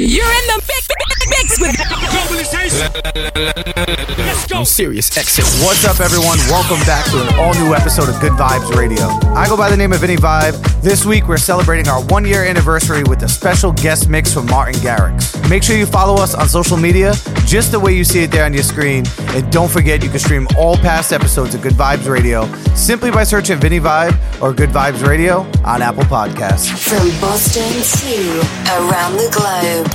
You're in the mix, mix with I'm serious. Exit. What's up, everyone? Welcome back to an all new episode of Good Vibes Radio. I go by the name of Vinny Vibe. This week, we're celebrating our one year anniversary with a special guest mix from Martin Garrix. Make sure you follow us on social media, just the way you see it there on your screen. And don't forget, you can stream all past episodes of Good Vibes Radio simply by searching Vinny Vibe or Good Vibes Radio on Apple Podcasts. From Boston to around the globe,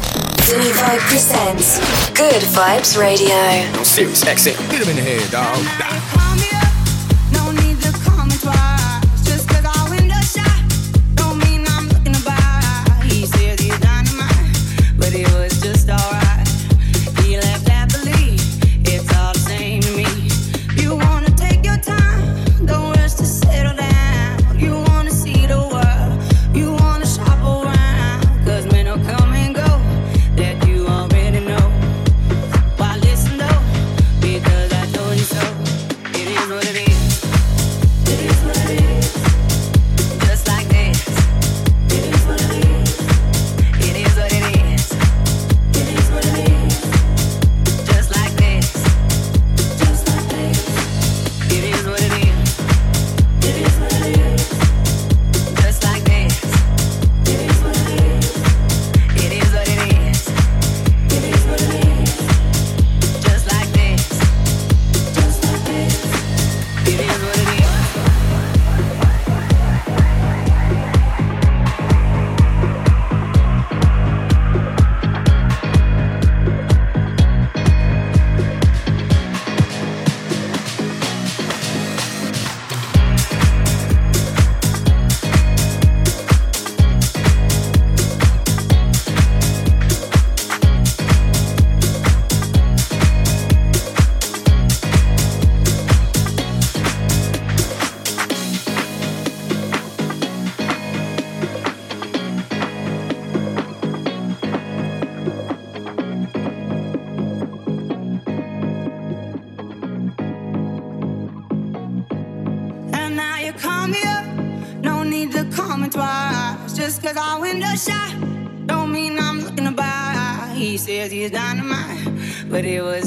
Vinny Vibe presents Good Vibes Radio. I'm serious. Exit. Get him in the head, dog.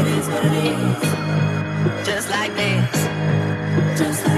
It is what it is. Just like this. Just like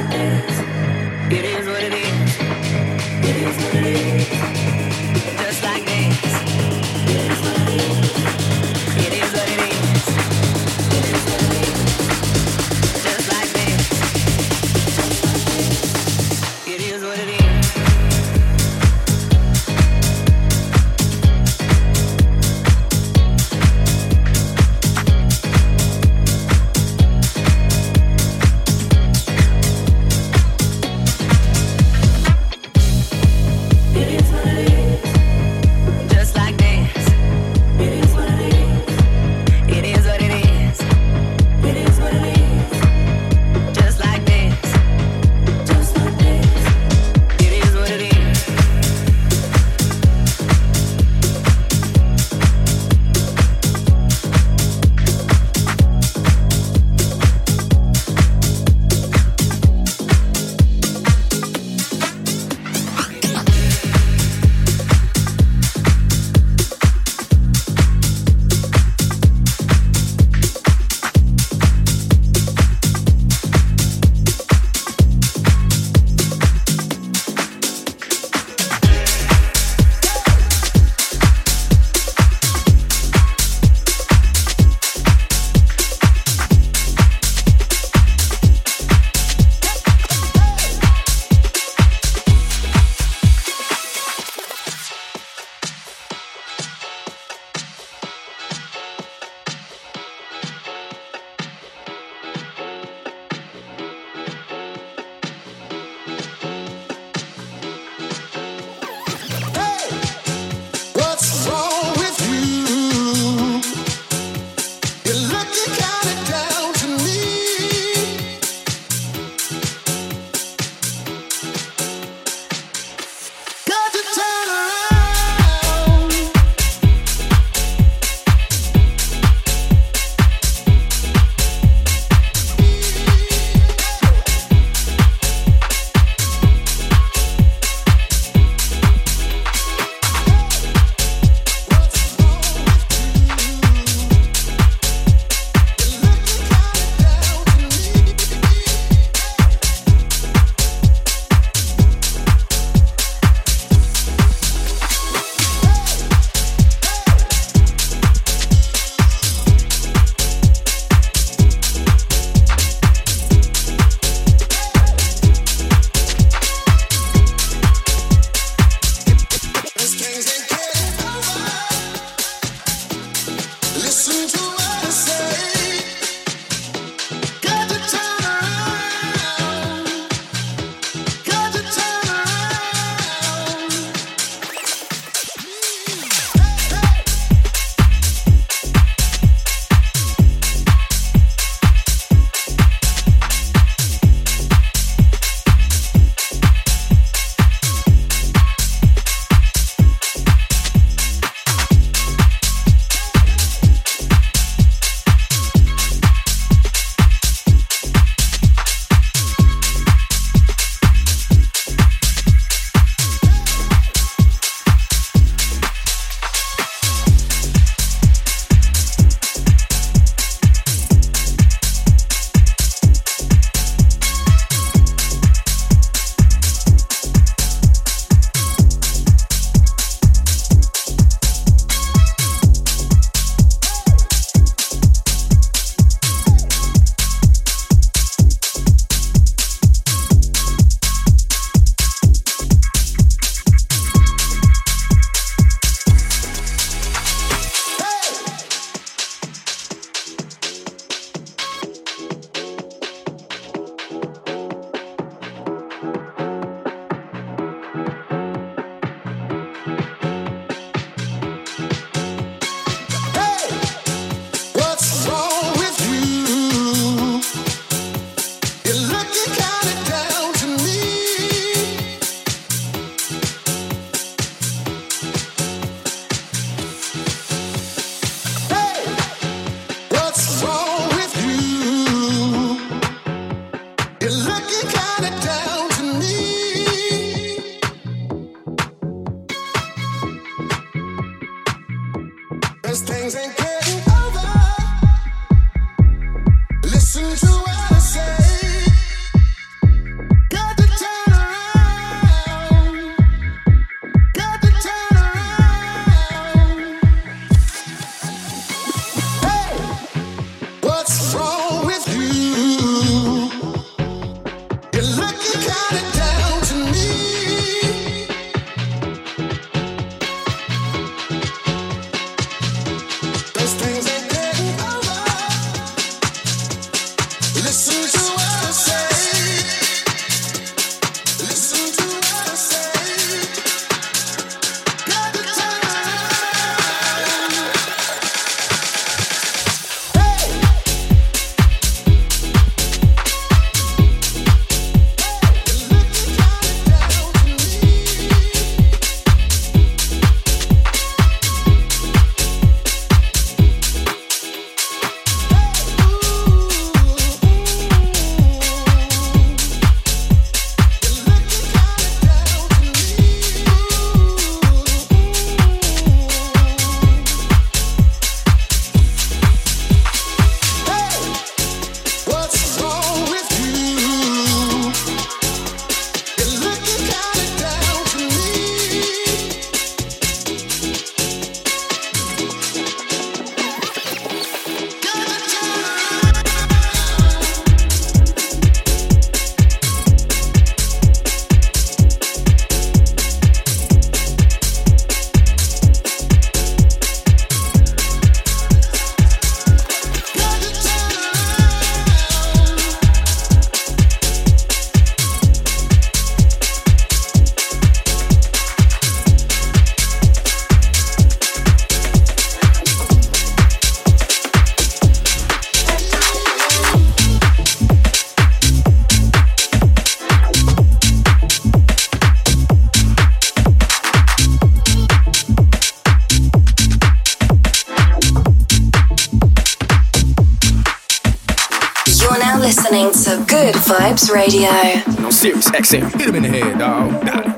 Radio. On Sirius XM. Hit him in the head, dog.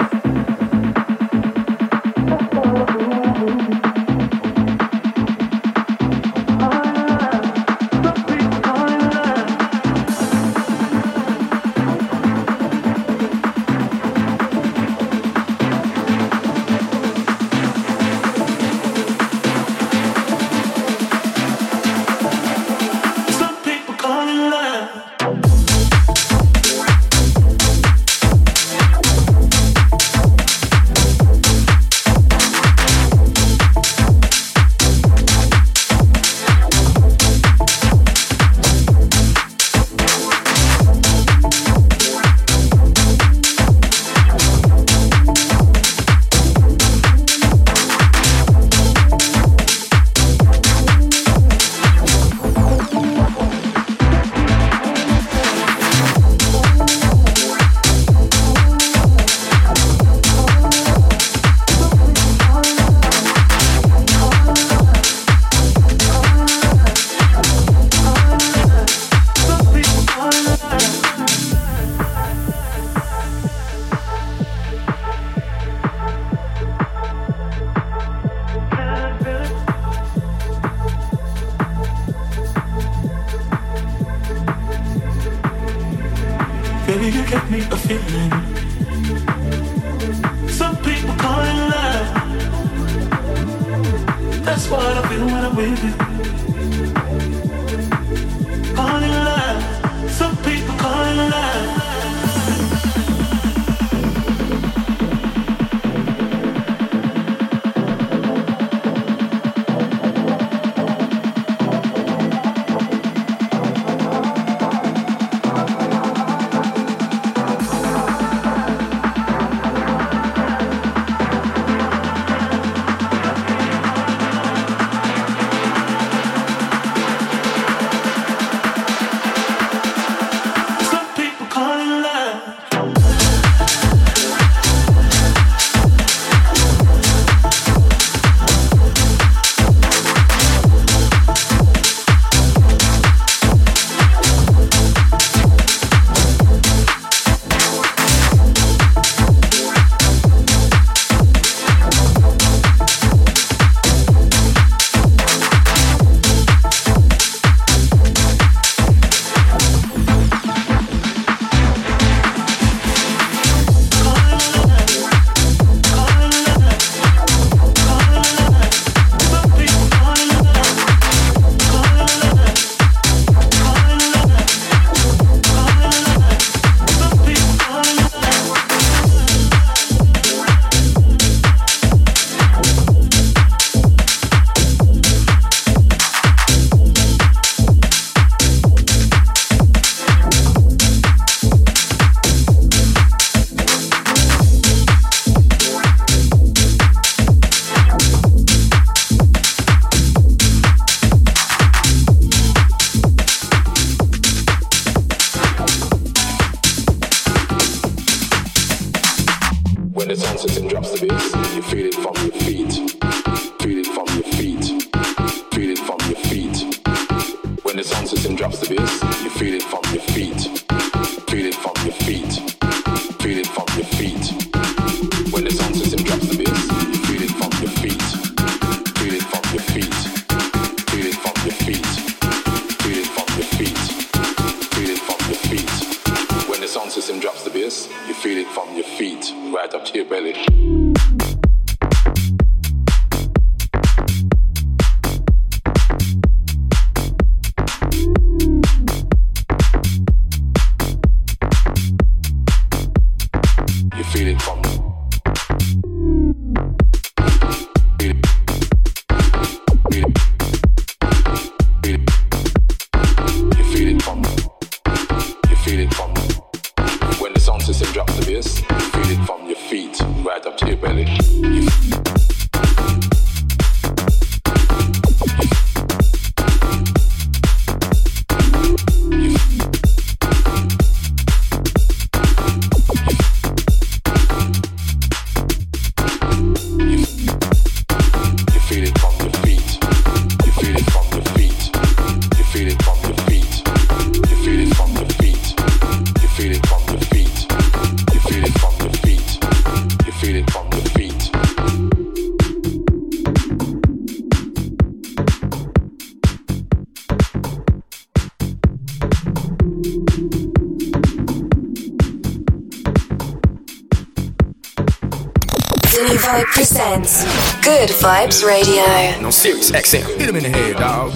Good Vibes Radio. No Sirius XM. Hit him in the head, dog.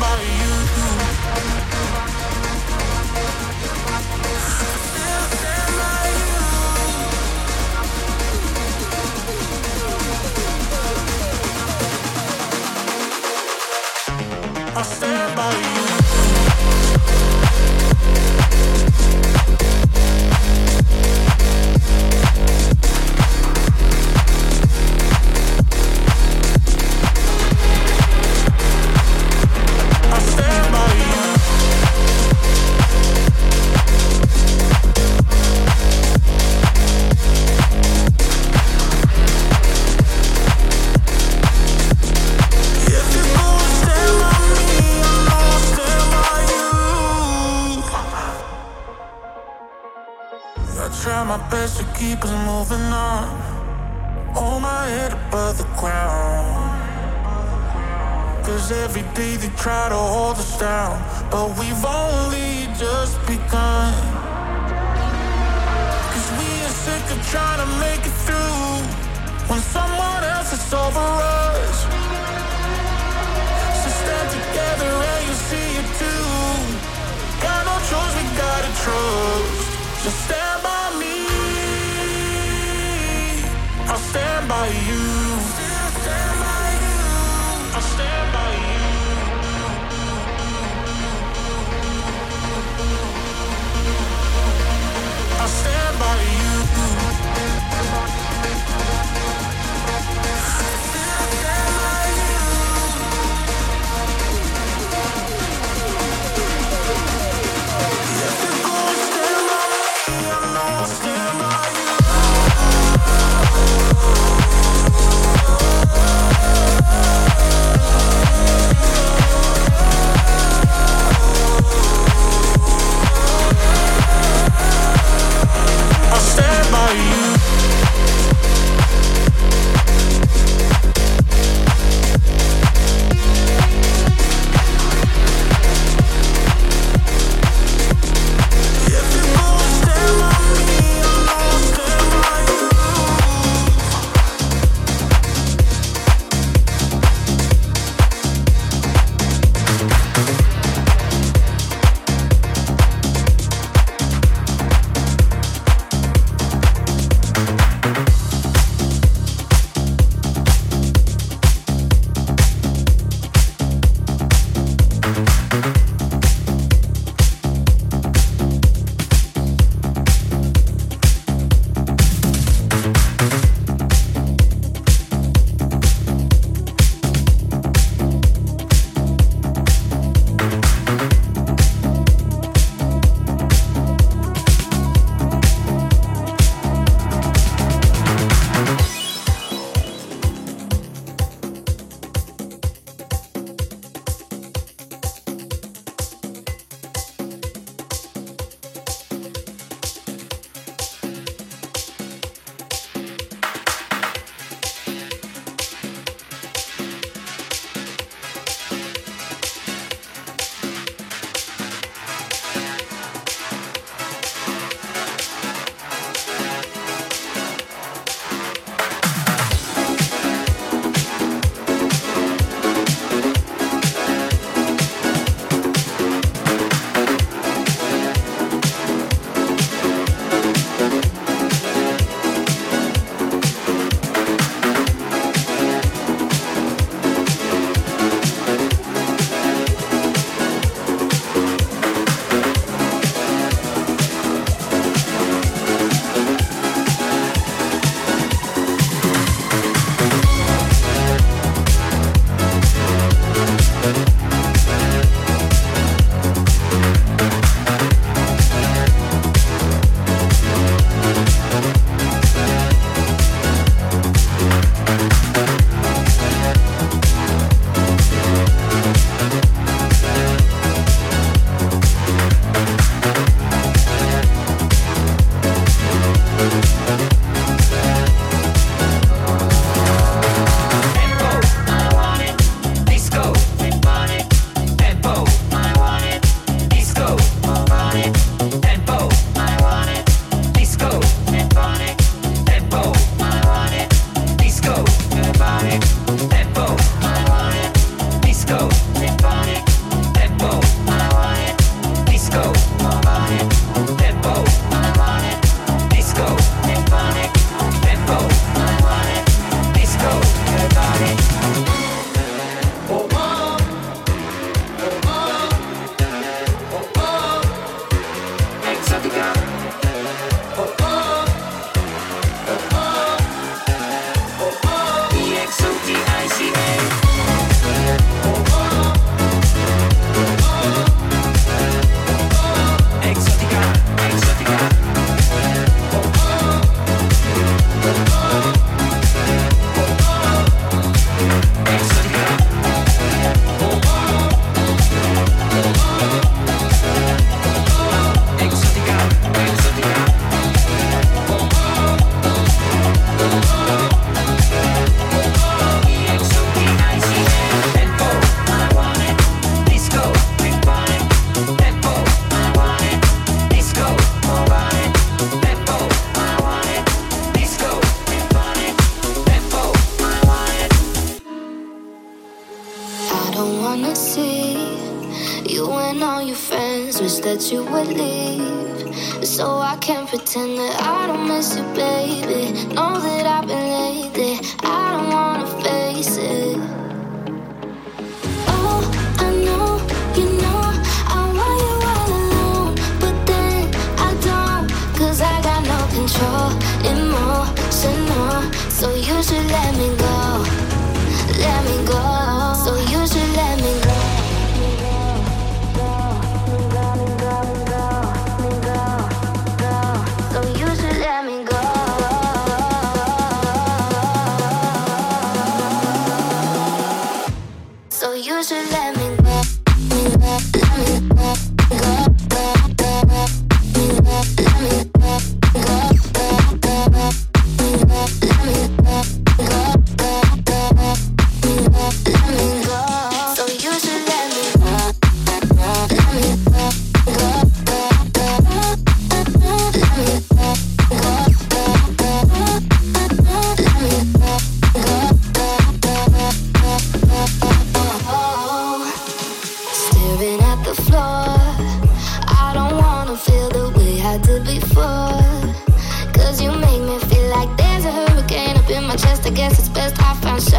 By you.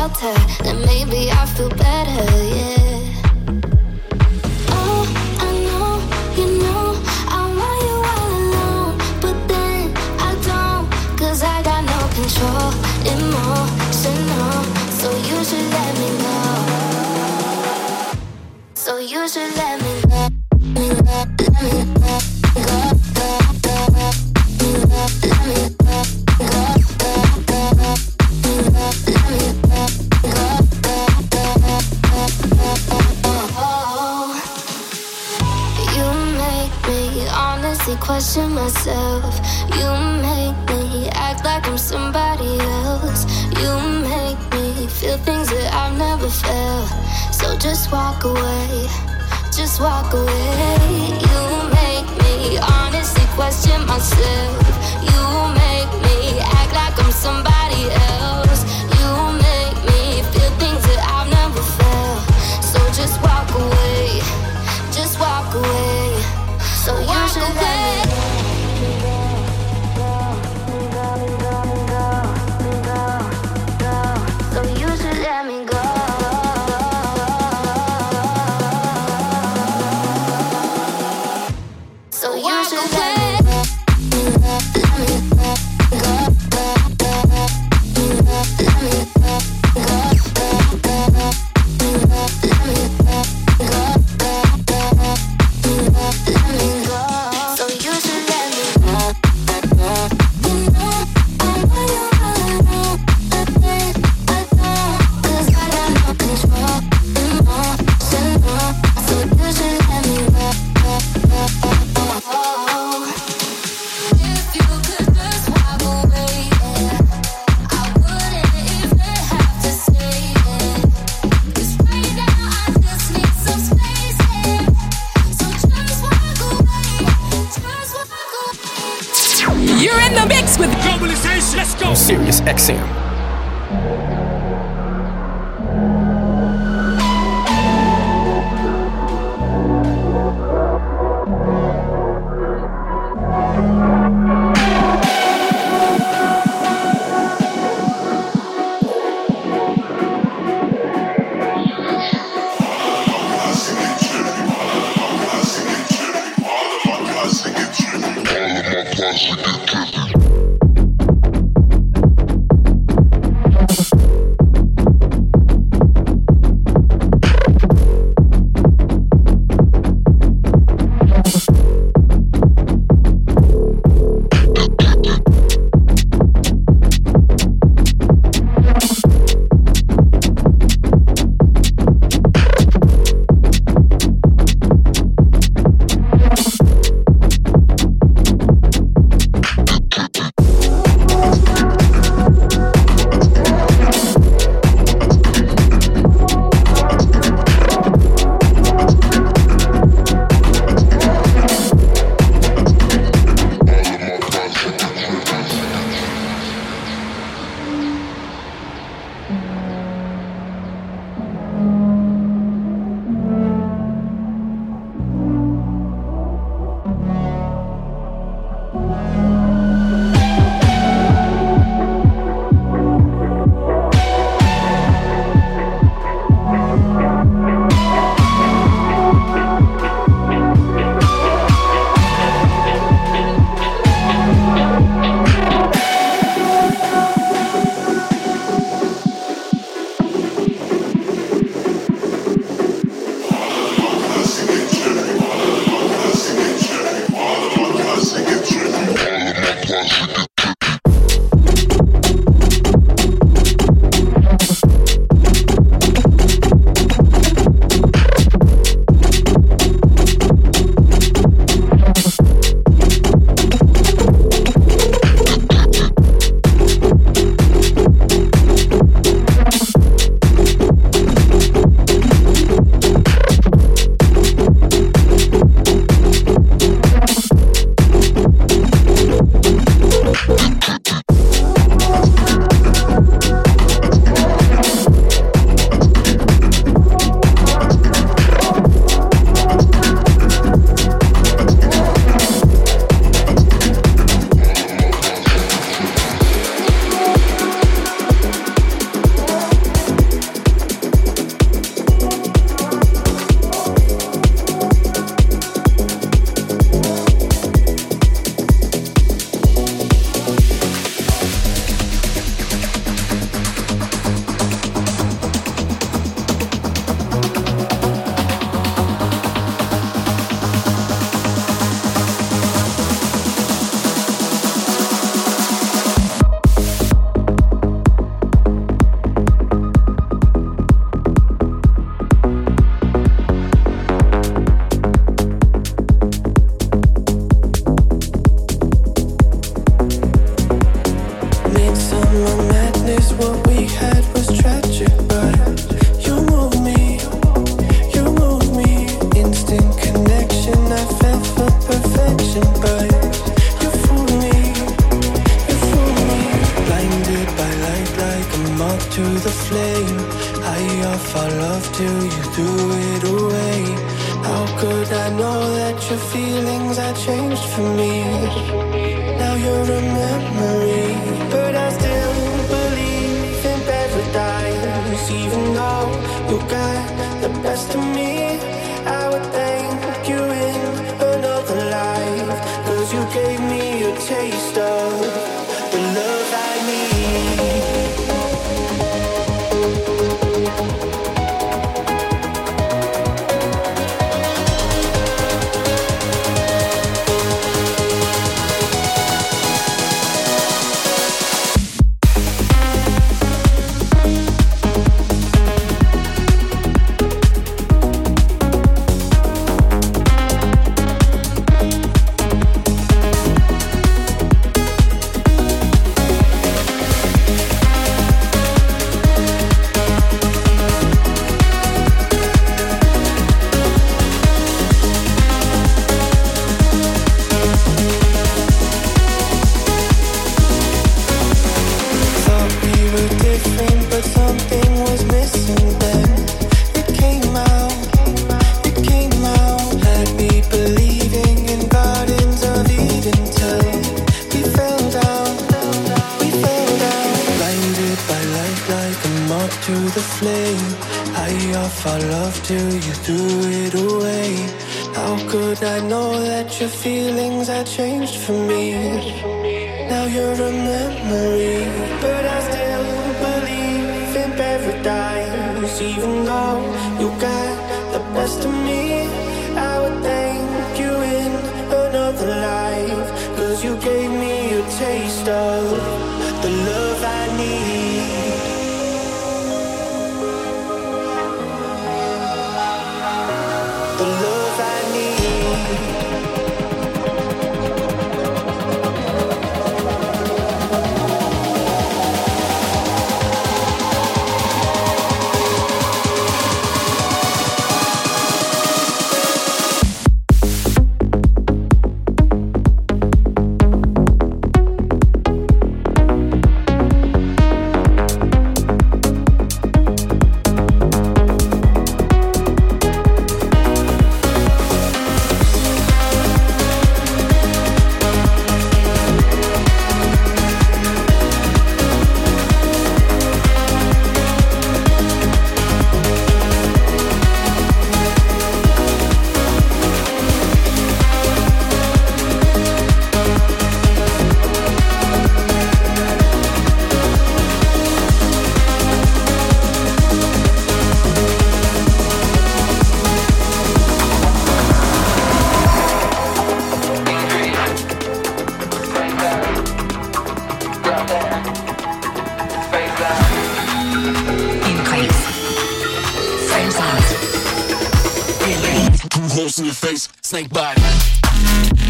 Shelter. Then maybe I feel better, yeah. your feelings had changed for me. Now you're a memory, but I still believe in paradise. Even though you got the best of me, I would thank you in another life. Cause you gave me a taste of. In your face, snake bite.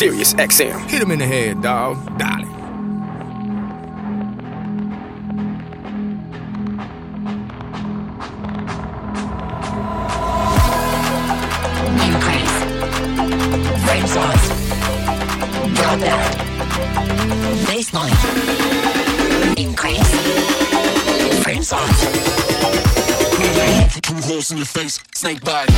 No Sirius XM. Hit him in the head, dog. Dolly. Increase. Frame size. Drop that. Baseline. Increase. Frame size. Release. Two holes in your face, snake bite.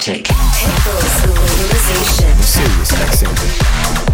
Apocalyptic. Pitbull's Legalization.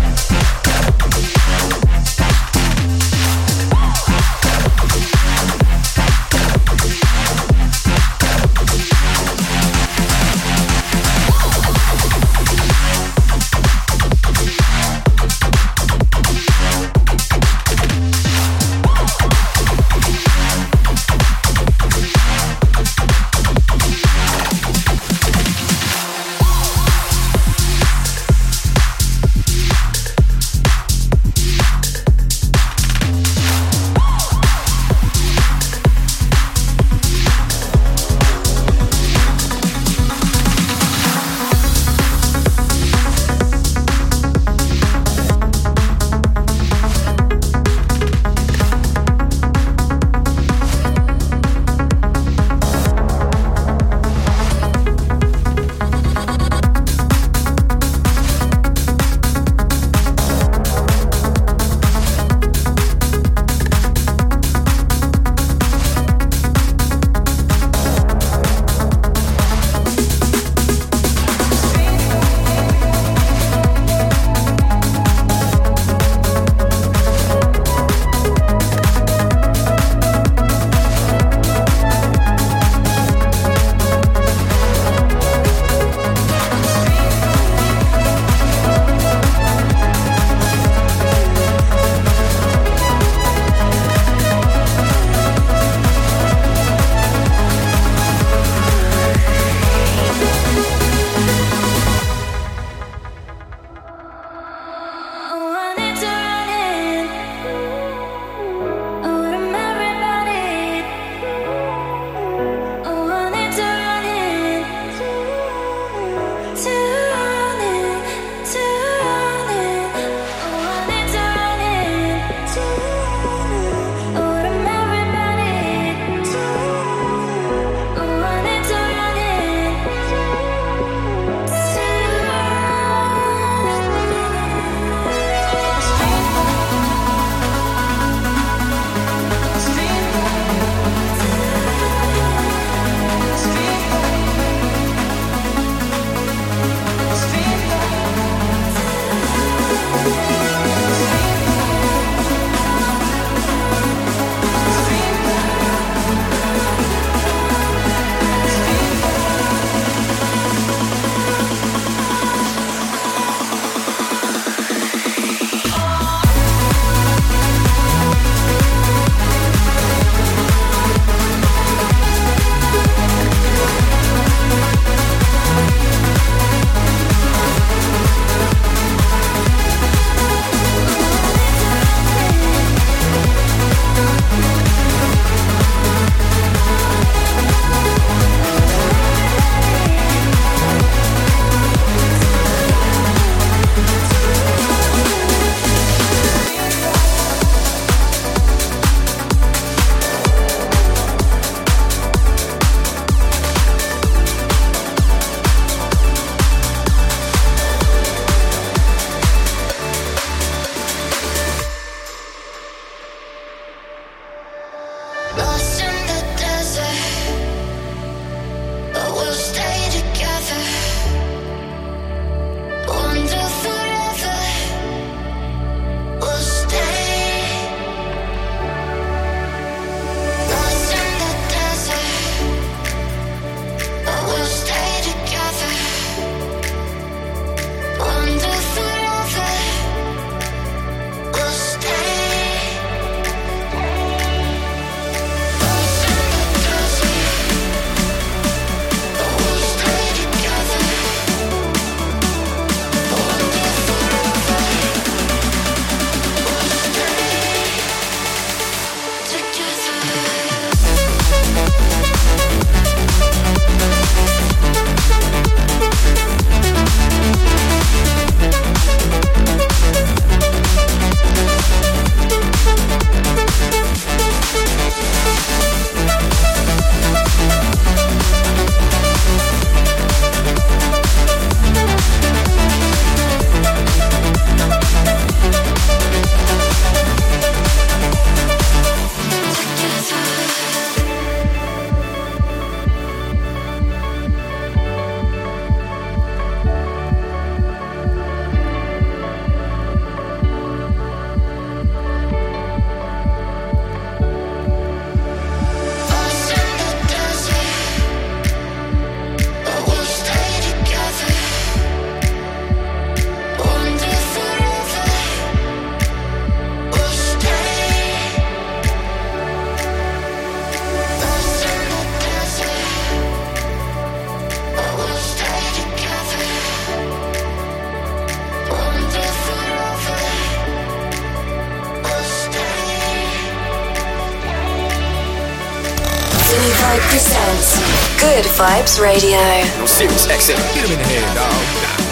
Good Vibes Radio. Yo, Sirius XM, get him in the head, dog.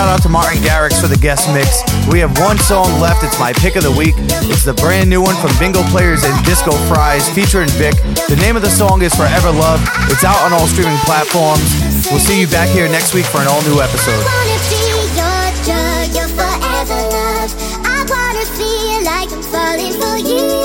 shout out to Martin Garrix for the guest mix. We have one song left. It's my pick of the week. It's the brand new one from Bingo Players and Disco Fries featuring Vic. The name of the song is Forever Love. It's out on all streaming platforms. We'll see you back here next week for an all new episode. Falling for you